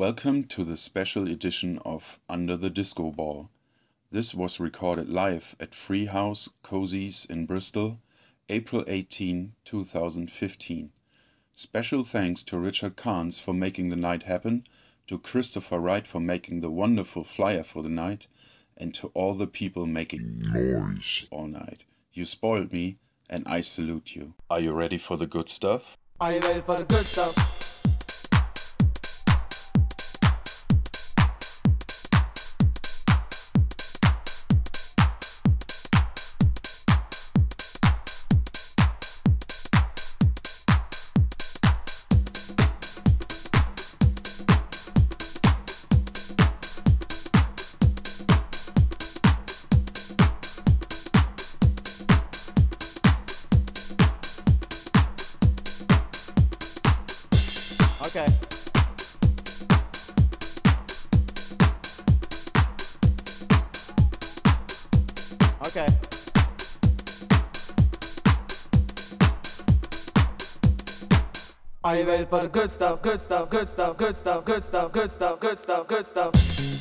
Welcome to the special edition of Under the Disco Ball. This was recorded live at Free House Cosies in Bristol, April 18, 2015. Special thanks to Richard Carnes for making the night happen, to Christopher Wright for making the wonderful flyer for the night, and to all the people making noise all night. You spoiled me, and I salute you. Are you ready for the good stuff? Are you ready for the good stuff? Good stuff? Good stuff, good stuff, good stuff, good stuff, good stuff, good stuff, good stuff.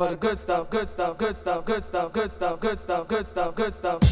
For the good stuff? Good stuff, good stuff, good stuff, good stuff, good stuff, good stuff, good stuff.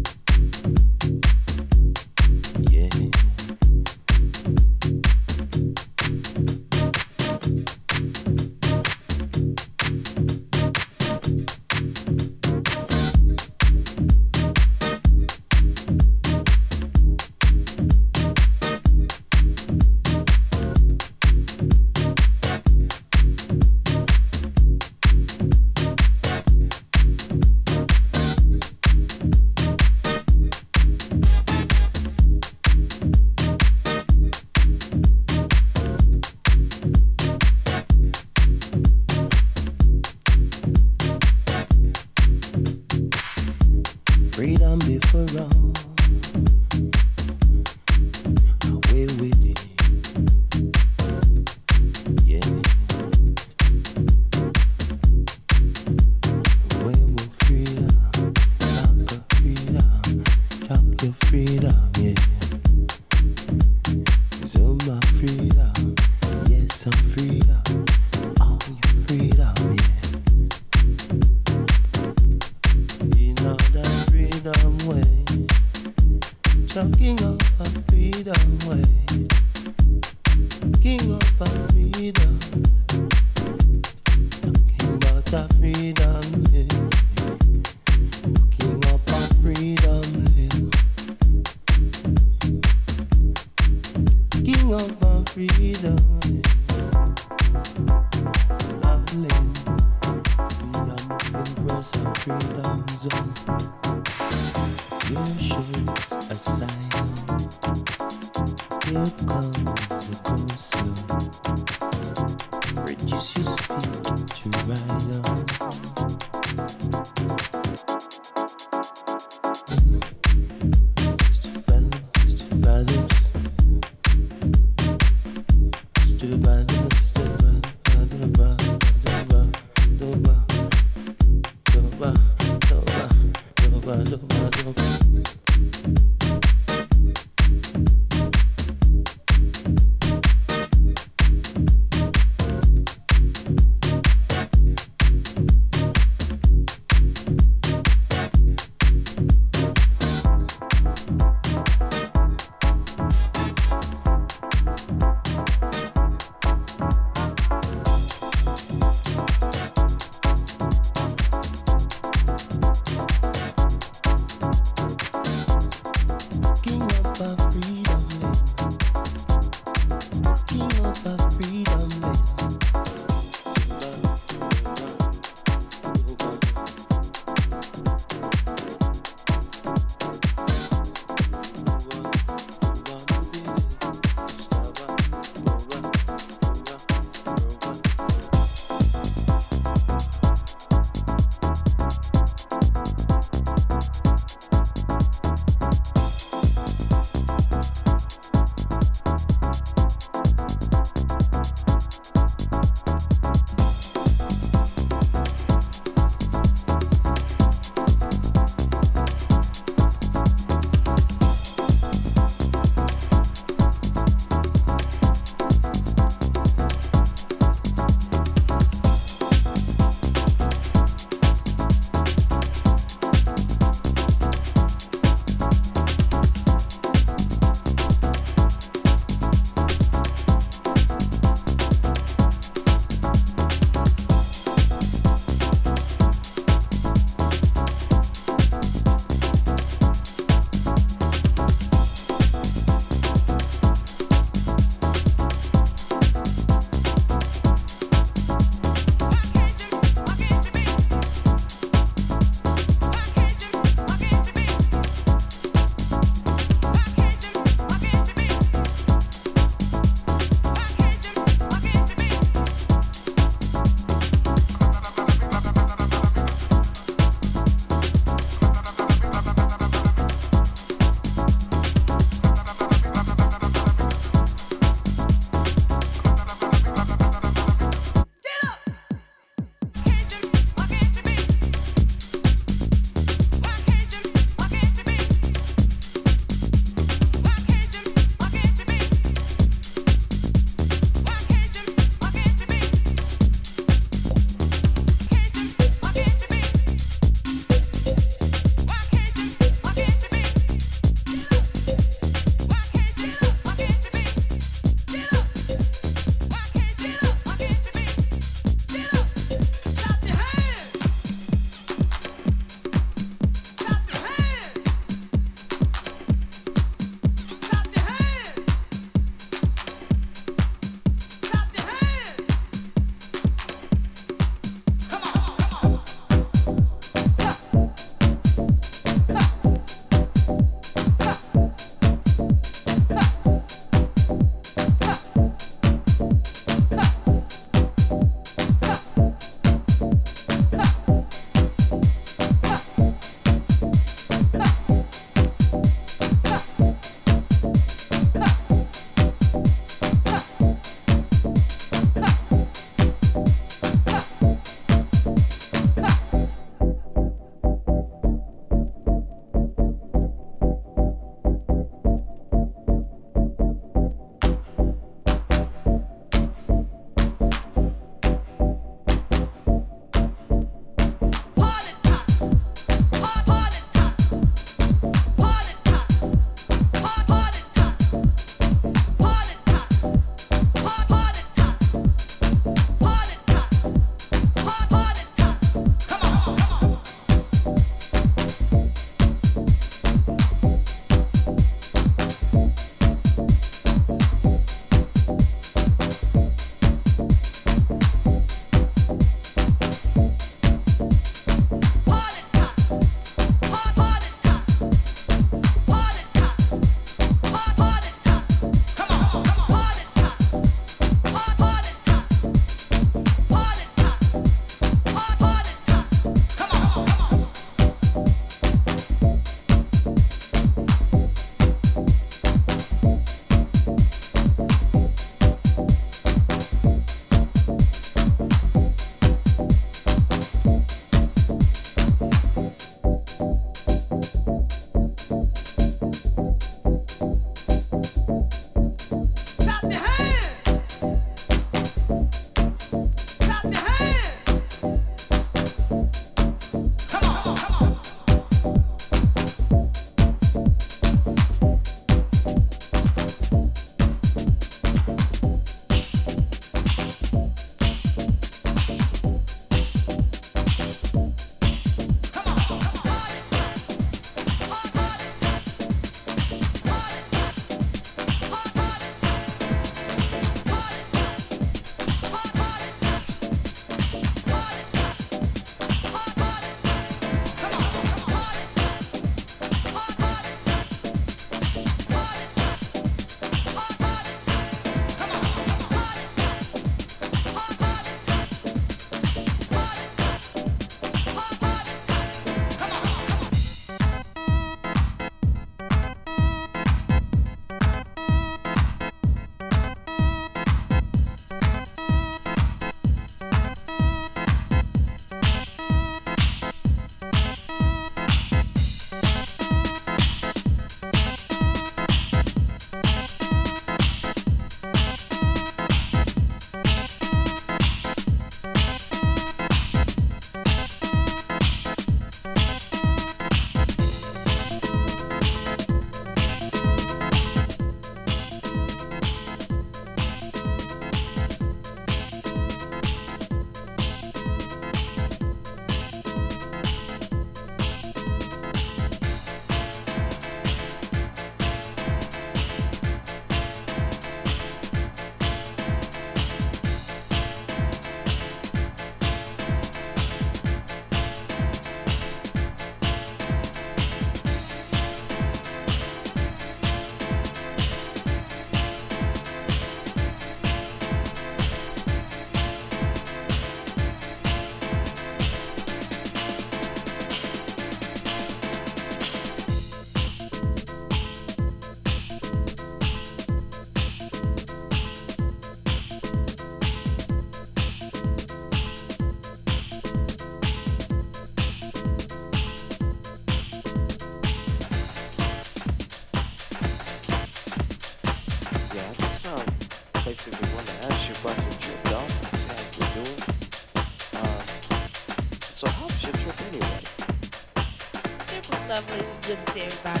Back.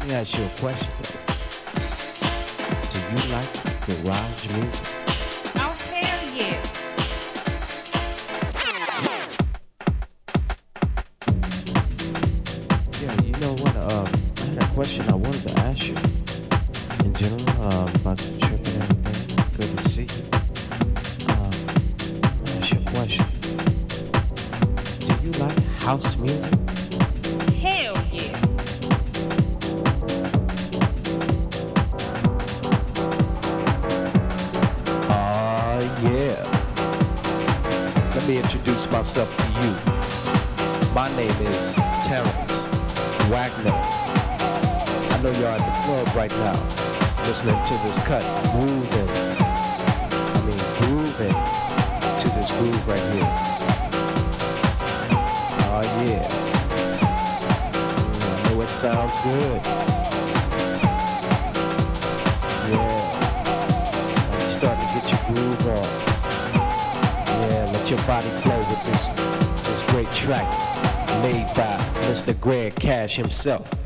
Let me ask you a question. Do you like garage music? Listening to this cut, grooving. I mean, grooving to this groove right here. Oh, yeah. I know it sounds good. Yeah. Now starting to get your groove on. Yeah, let your body flow with this this great track made by Mr. Greg Cash himself.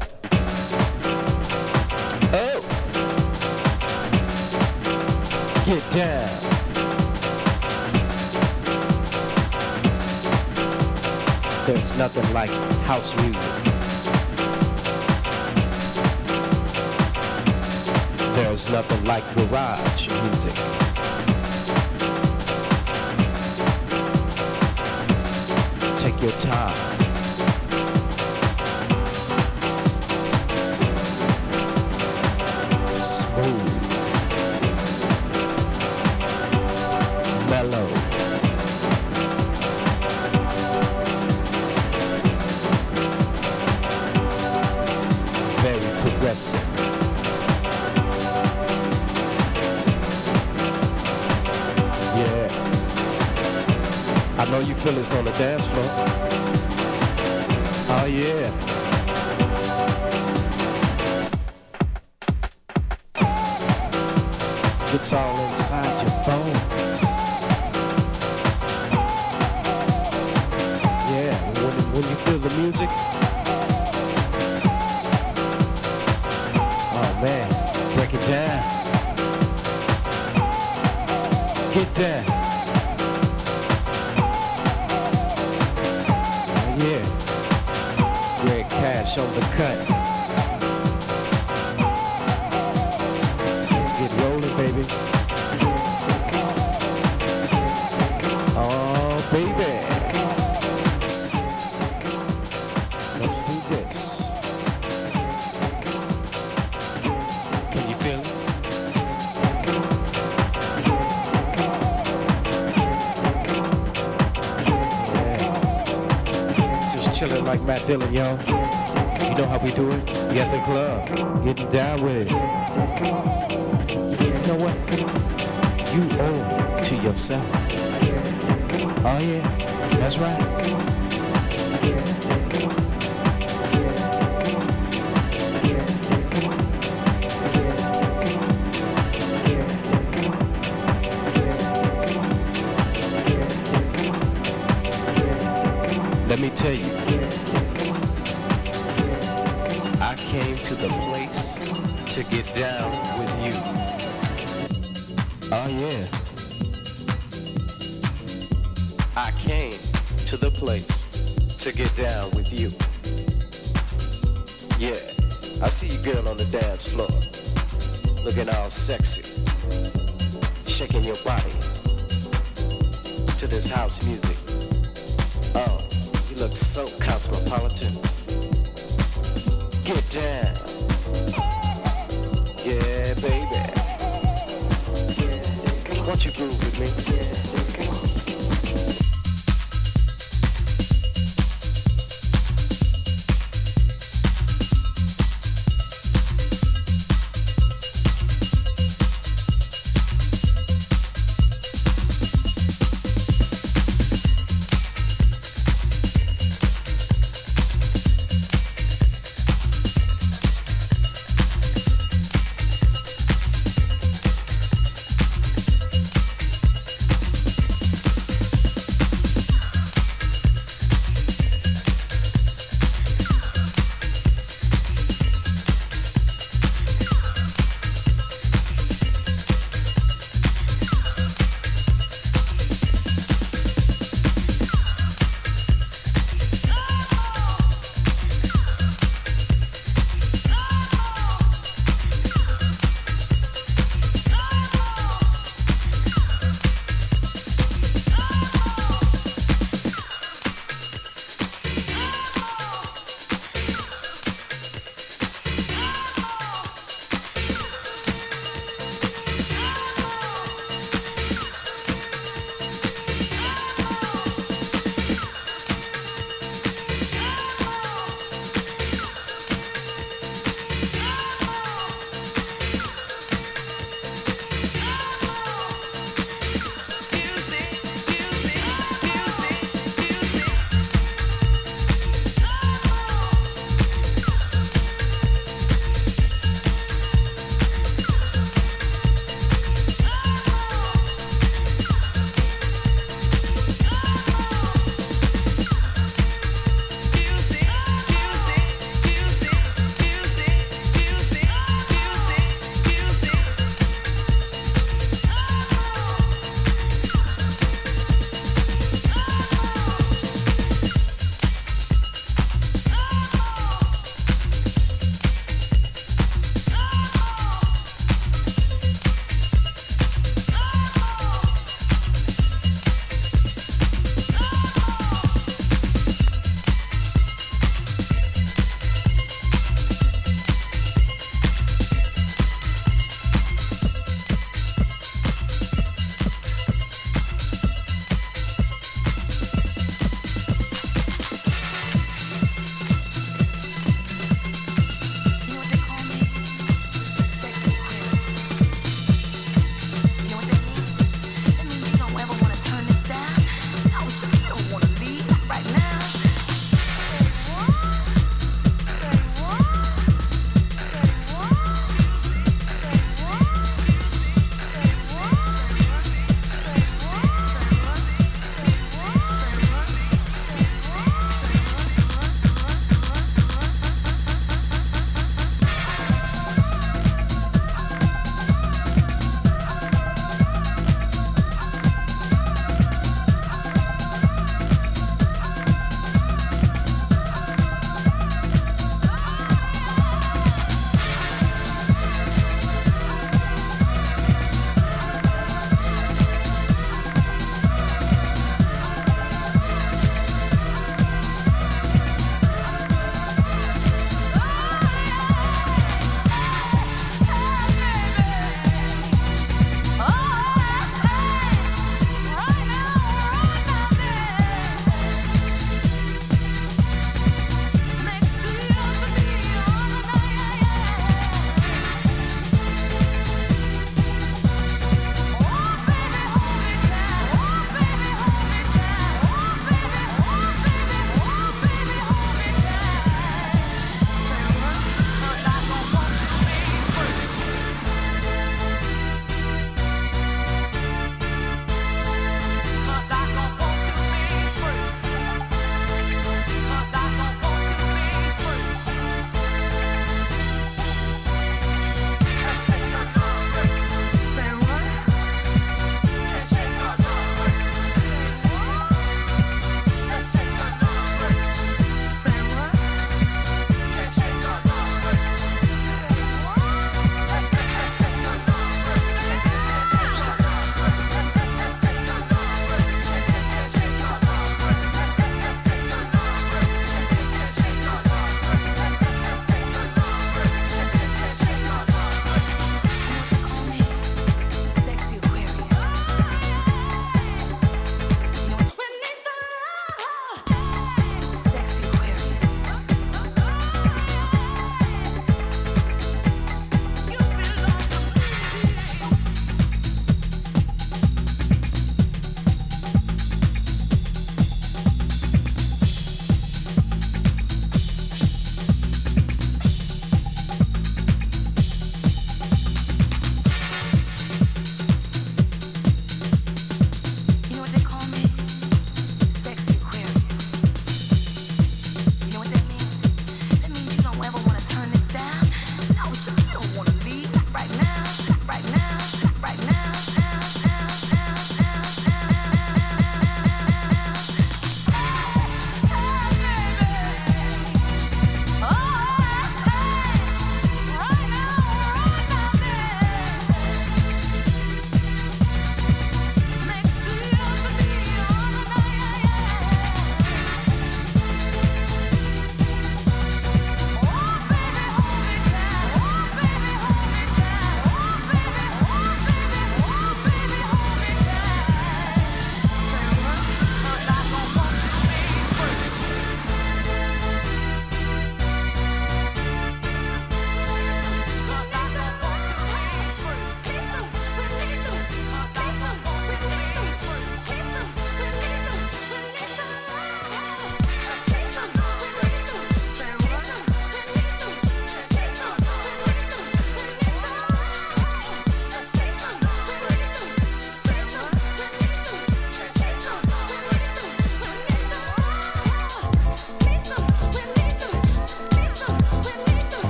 Down. There's nothing like house music. There's nothing like garage music. Take your time. This on the dance floor. Oh yeah. It's all inside your bones. Yeah, when, when you feel the music. Dillon, yo. You know how we do it? We at the club, getting down with it. You know what? You owe it to yourself. Oh yeah, that's right. Place to get down with you. Yeah, I see you girl on the dance floor, looking all sexy, shaking your body to this house music. Oh, you look so cosmopolitan. Get down. Yeah, baby. Won't you groove with me?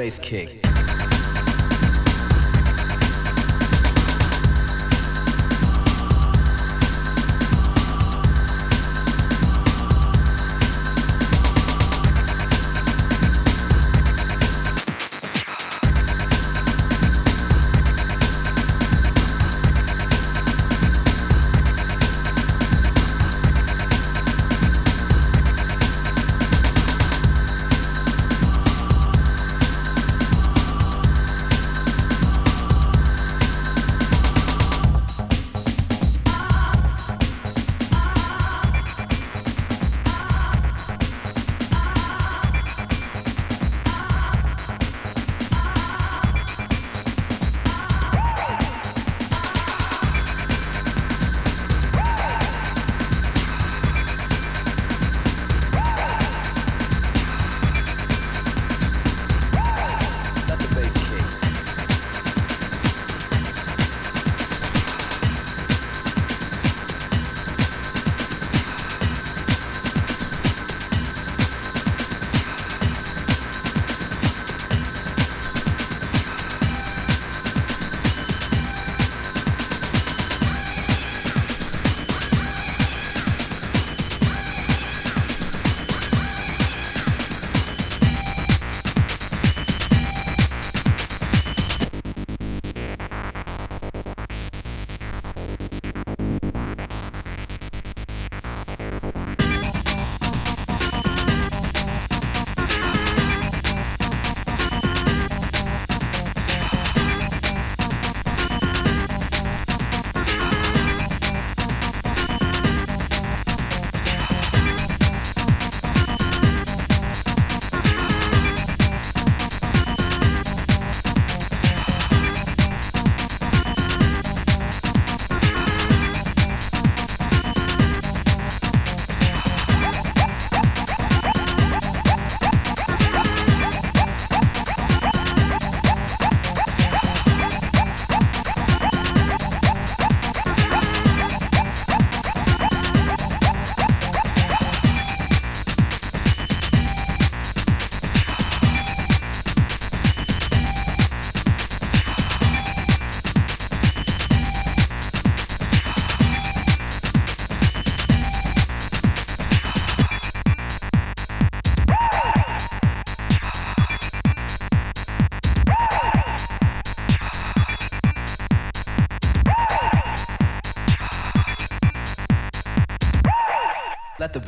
Bass kick.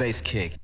Bass kick.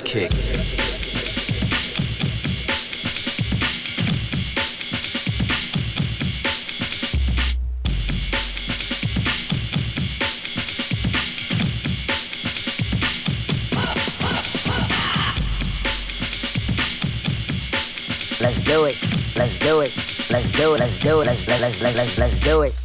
kick. Let's do it. Let's do it. Let's do it. Let's do it. Let's let's let's let's, let's do it.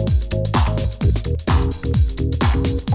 Thank you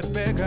get back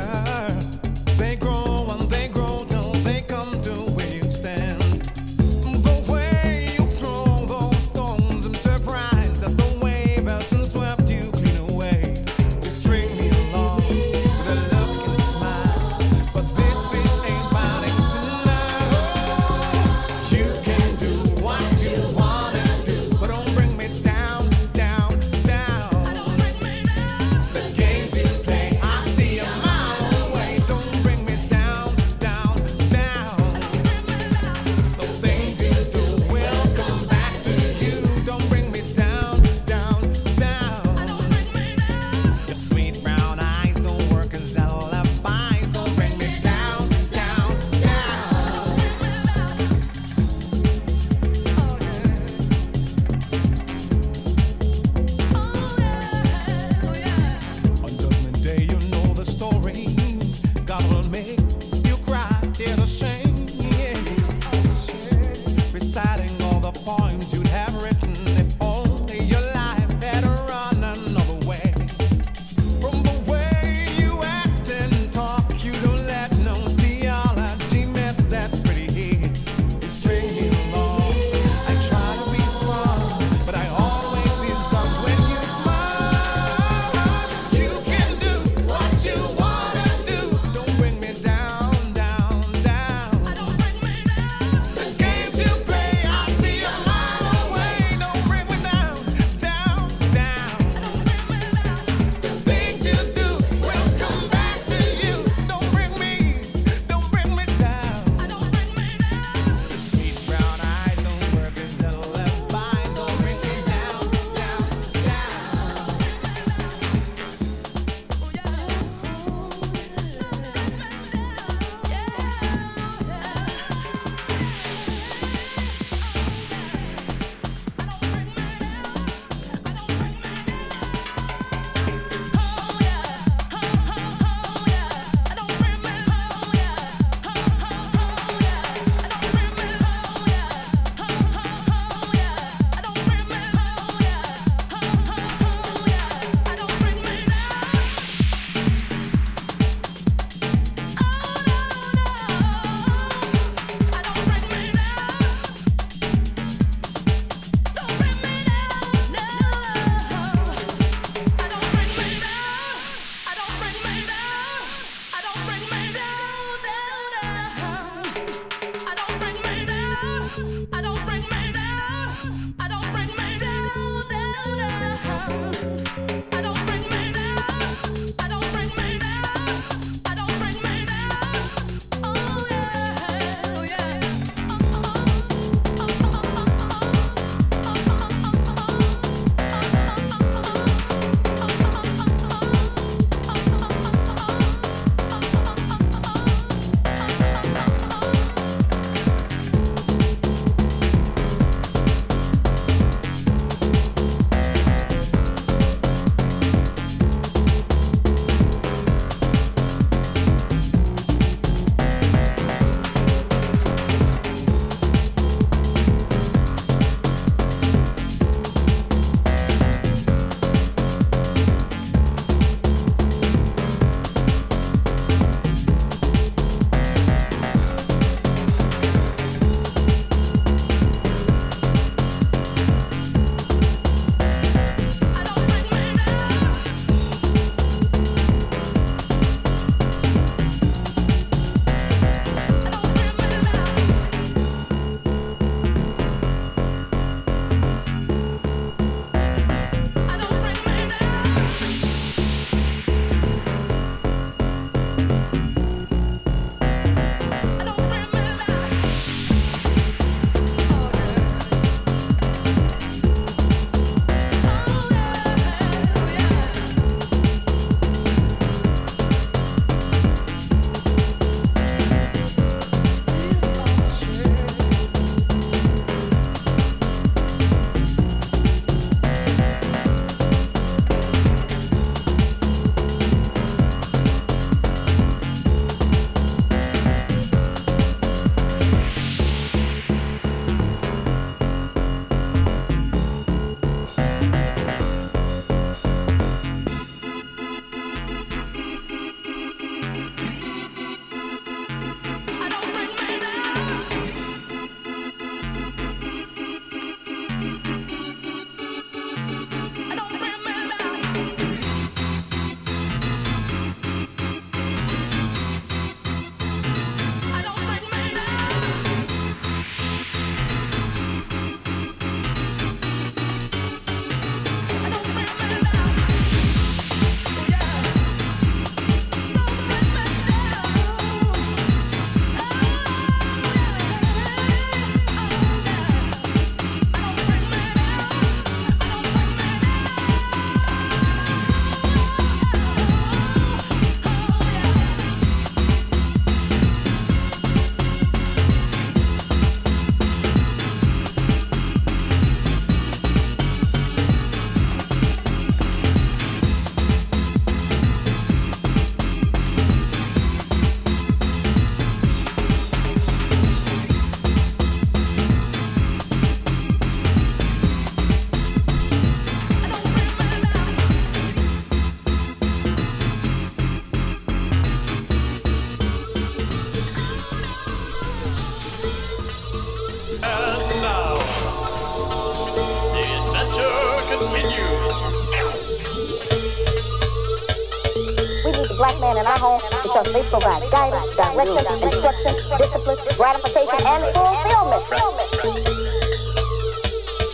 direction, instruction, discipline, gratification, and fulfillment.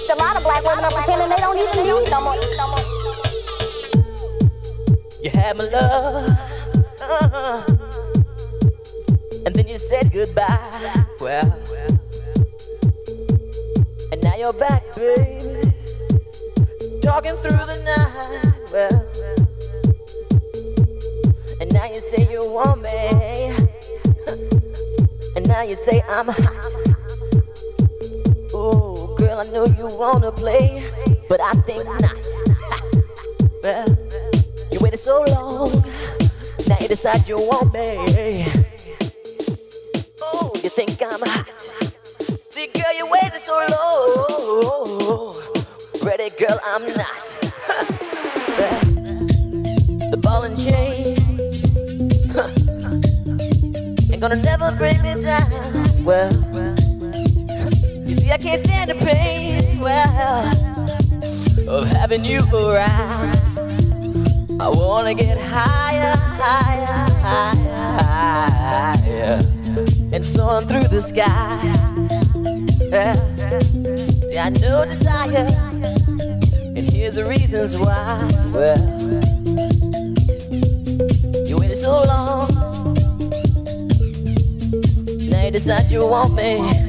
A lot of black women are pretending they don't even need no more. You had my love, uh-huh. and then you said goodbye. Well, and now you're back, baby, talking through. say I'm hot. Ooh, girl, I know you wanna play, but I think not. well, you waited so long, now you decide you want me. why. Well, you waited so long. Now you decide you want me.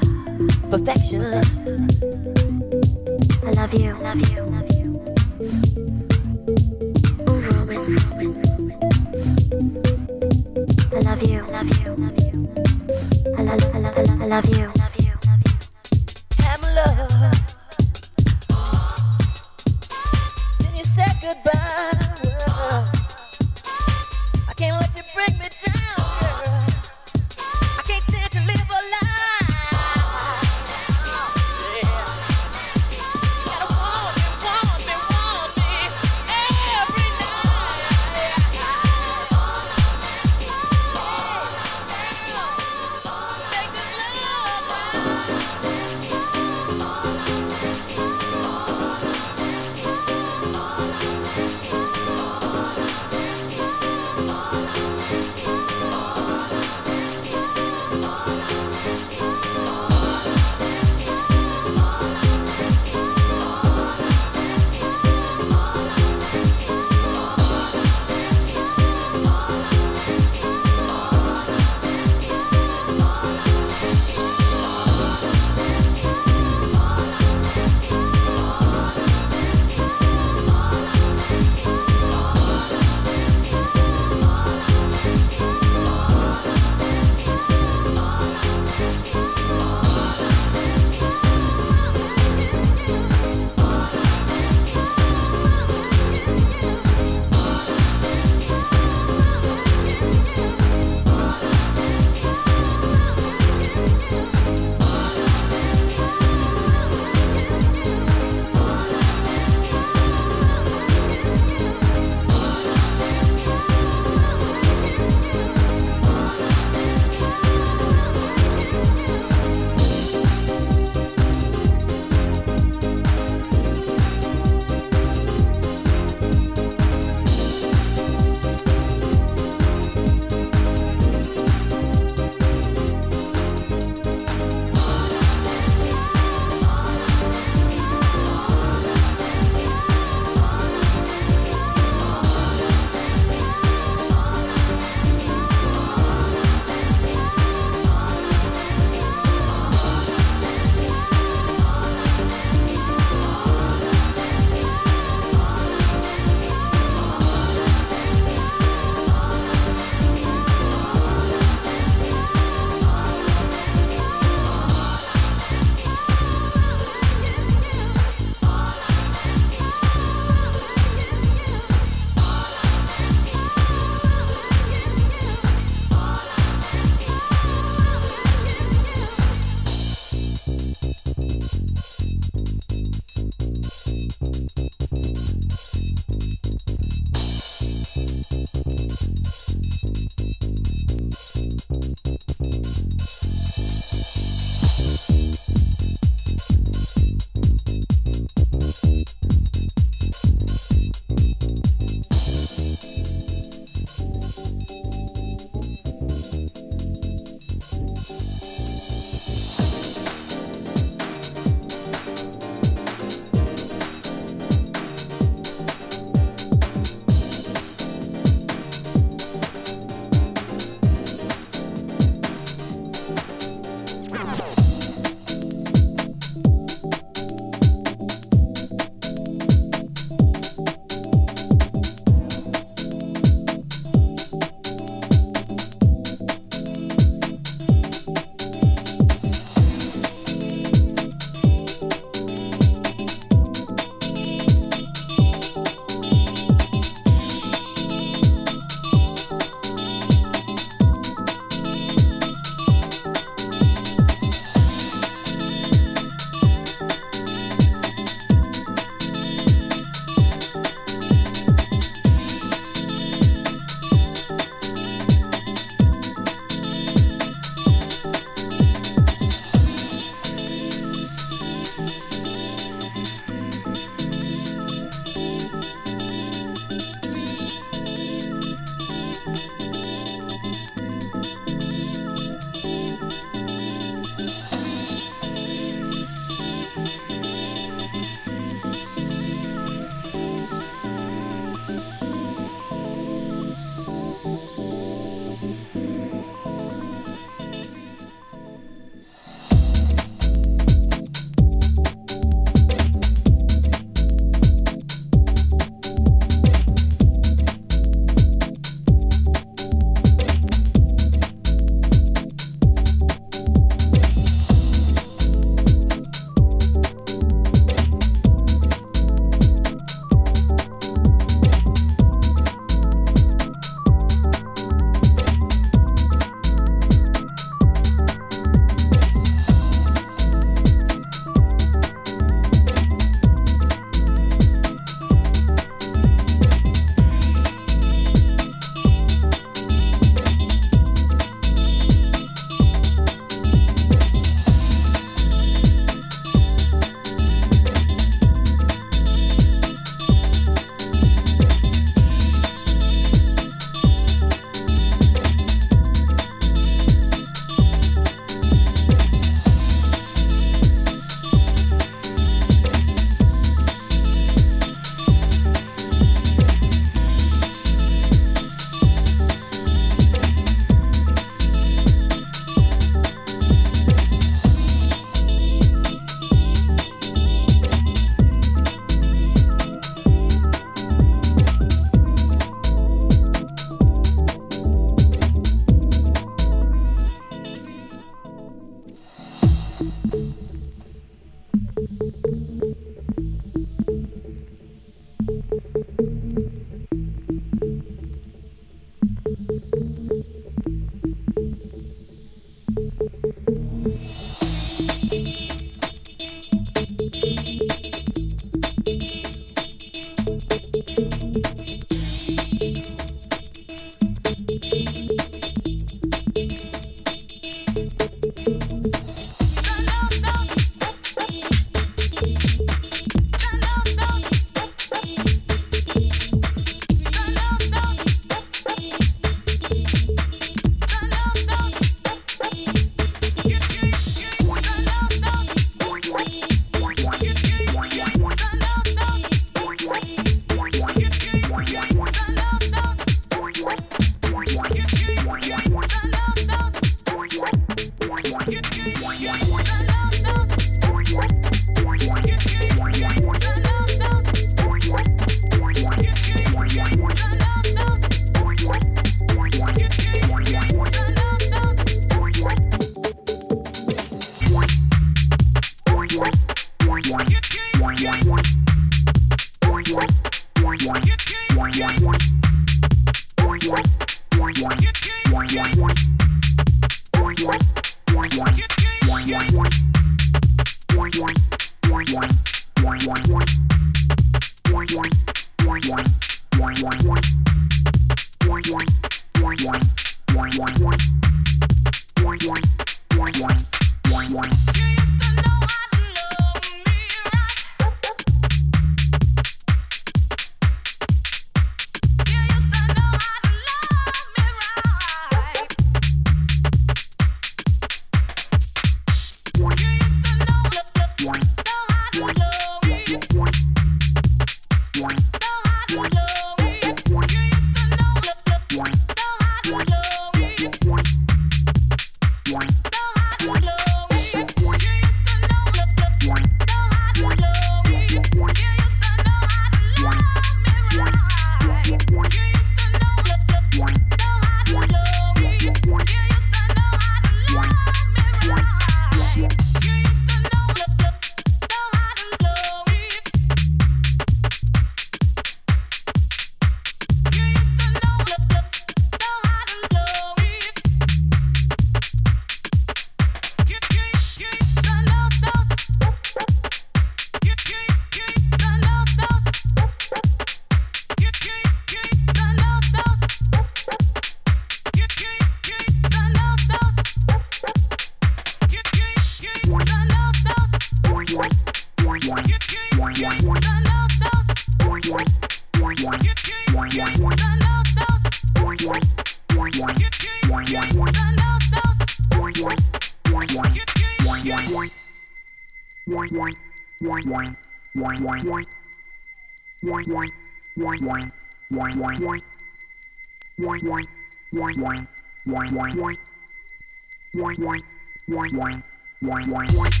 one.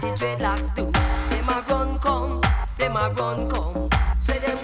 dirty dreadlocks do. Them a run come, them a run come. Say them